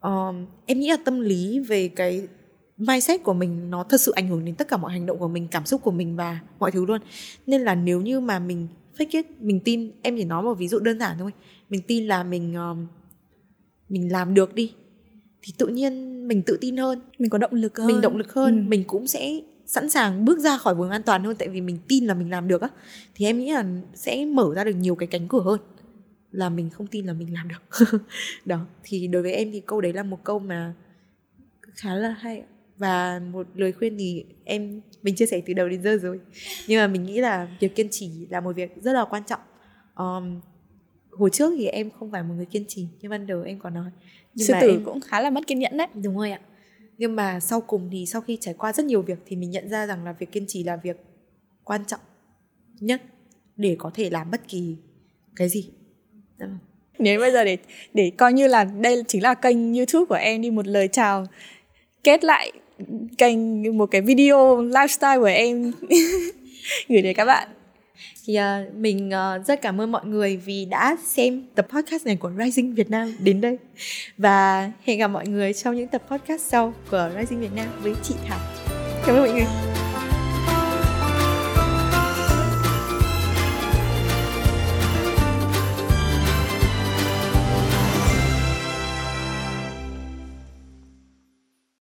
um, em nghĩ là tâm lý về cái mindset của mình nó thật sự ảnh hưởng đến tất cả mọi hành động của mình cảm xúc của mình và mọi thứ luôn. Nên là nếu như mà mình fake it mình tin em chỉ nói một ví dụ đơn giản thôi. Mình tin là mình um, mình làm được đi thì tự nhiên mình tự tin hơn. Mình có động lực hơn. mình động lực hơn ừ. mình cũng sẽ sẵn sàng bước ra khỏi vùng an toàn hơn tại vì mình tin là mình làm được á. Thì em nghĩ là sẽ mở ra được nhiều cái cánh cửa hơn là mình không tin là mình làm được. Đó thì đối với em thì câu đấy là một câu mà khá là hay và một lời khuyên thì em mình chia sẻ từ đầu đến giờ rồi. Nhưng mà mình nghĩ là việc kiên trì là một việc rất là quan trọng. Um, hồi trước thì em không phải một người kiên trì như ban đầu em có nói. Nhưng sư mà tử em cũng khá là mất kiên nhẫn đấy. Đúng rồi ạ. Nhưng mà sau cùng thì sau khi trải qua rất nhiều việc thì mình nhận ra rằng là việc kiên trì là việc quan trọng nhất để có thể làm bất kỳ cái gì. Nếu bây giờ để để coi như là đây chính là kênh youtube của em đi một lời chào kết lại kênh một cái video lifestyle của em. Gửi đến các bạn. Thì uh, mình uh, rất cảm ơn mọi người vì đã xem tập podcast này của Rising Việt Nam đến đây. Và hẹn gặp mọi người trong những tập podcast sau của Rising Việt Nam với chị Thảo. Cảm ơn mọi người.